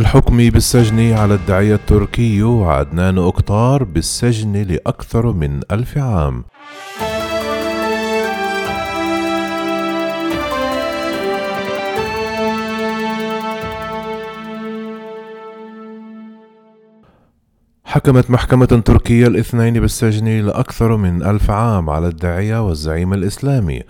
الحكم بالسجن على الداعية التركي عدنان أكتار بالسجن لأكثر من ألف عام. حكمت محكمة تركية الاثنين بالسجن لأكثر من ألف عام على الداعية والزعيم الإسلامي.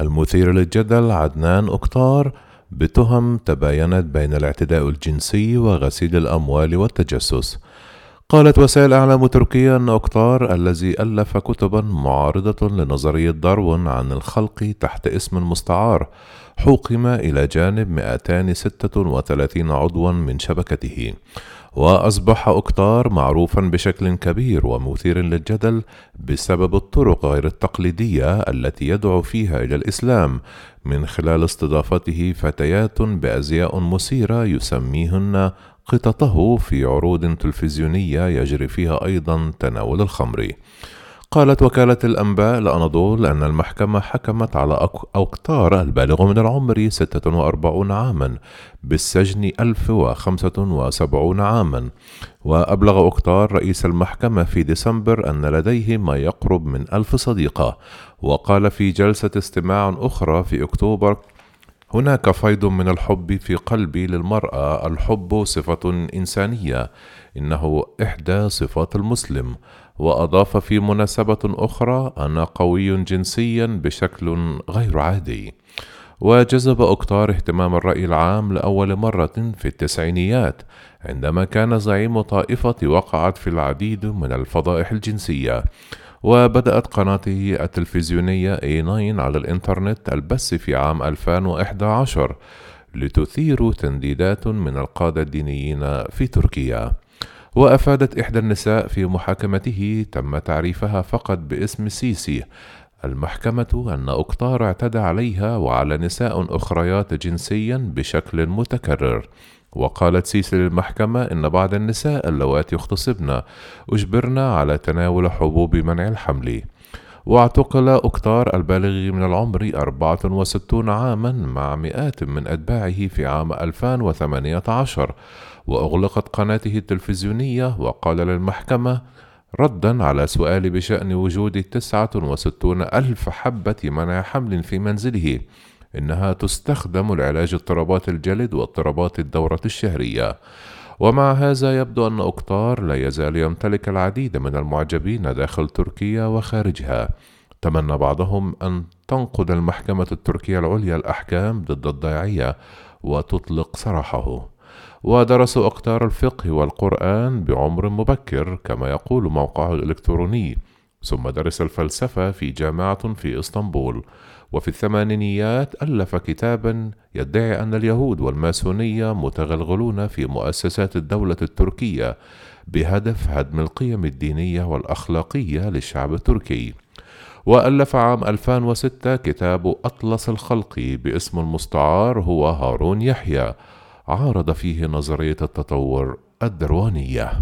المثير للجدل عدنان أكتار بتهم تباينت بين الاعتداء الجنسي وغسيل الأموال والتجسس. قالت وسائل أعلام تركيا أن أكتار الذي ألف كتبا معارضة لنظرية داروين عن الخلق تحت اسم مستعار حوكم إلى جانب 236 عضوا من شبكته وأصبح أكتار معروفا بشكل كبير ومثير للجدل بسبب الطرق غير التقليدية التي يدعو فيها إلى الإسلام. من خلال استضافته فتيات بأزياء مثيرة يسميهن قططه في عروض تلفزيونية يجري فيها أيضا تناول الخمر. قالت وكالة الأنباء لأناضول أن المحكمة حكمت على أوكتار البالغ من العمر 46 عاما بالسجن 1075 عاما. وأبلغ أوكتار رئيس المحكمة في ديسمبر أن لديه ما يقرب من ألف صديقة. وقال في جلسة استماع أخرى في أكتوبر هناك فيض من الحب في قلبي للمرأة الحب صفة إنسانية. إنه إحدى صفات المسلم. وأضاف في مناسبة أخرى أنا قوي جنسيا بشكل غير عادي. وجذب أكتار اهتمام الرأي العام لأول مرة في التسعينيات عندما كان زعيم طائفة وقعت في العديد من الفضائح الجنسية. وبدأت قناته التلفزيونية A9 على الإنترنت البث في عام 2011 لتثير تنديدات من القادة الدينيين في تركيا. وأفادت إحدى النساء في محاكمته تم تعريفها فقط باسم سيسي. المحكمة أن أكتار اعتدى عليها وعلى نساء أخريات جنسيا بشكل متكرر. وقالت سيسي للمحكمة إن بعض النساء اللواتي اغتصبن أجبرن على تناول حبوب منع الحمل. واعتقل أكتار البالغ من العمر 64 عاما مع مئات من أتباعه في عام 2018 وأغلقت قناته التلفزيونية وقال للمحكمة ردا على سؤالي بشأن وجود 69 ألف حبة منع حمل في منزله. إنها تستخدم لعلاج اضطرابات الجلد واضطرابات الدورة الشهرية. ومع هذا يبدو أن أكتار لا يزال يمتلك العديد من المعجبين داخل تركيا وخارجها. تمنى بعضهم أن تنقض المحكمة التركية العليا الأحكام ضد الضيعية وتطلق سراحه. ودرس أقطار الفقه والقرآن بعمر مبكر كما يقول موقعه الإلكتروني. ثم درس الفلسفة في جامعة في إسطنبول. وفي الثمانينيات ألف كتابا يدعي أن اليهود والماسونية متغلغلون في مؤسسات الدولة التركية بهدف هدم القيم الدينية والأخلاقية للشعب التركي. وألف عام 2006 كتاب أطلس الخلق باسم المستعار هو هارون يحيى. عارض فيه نظرية التطور الدروانية.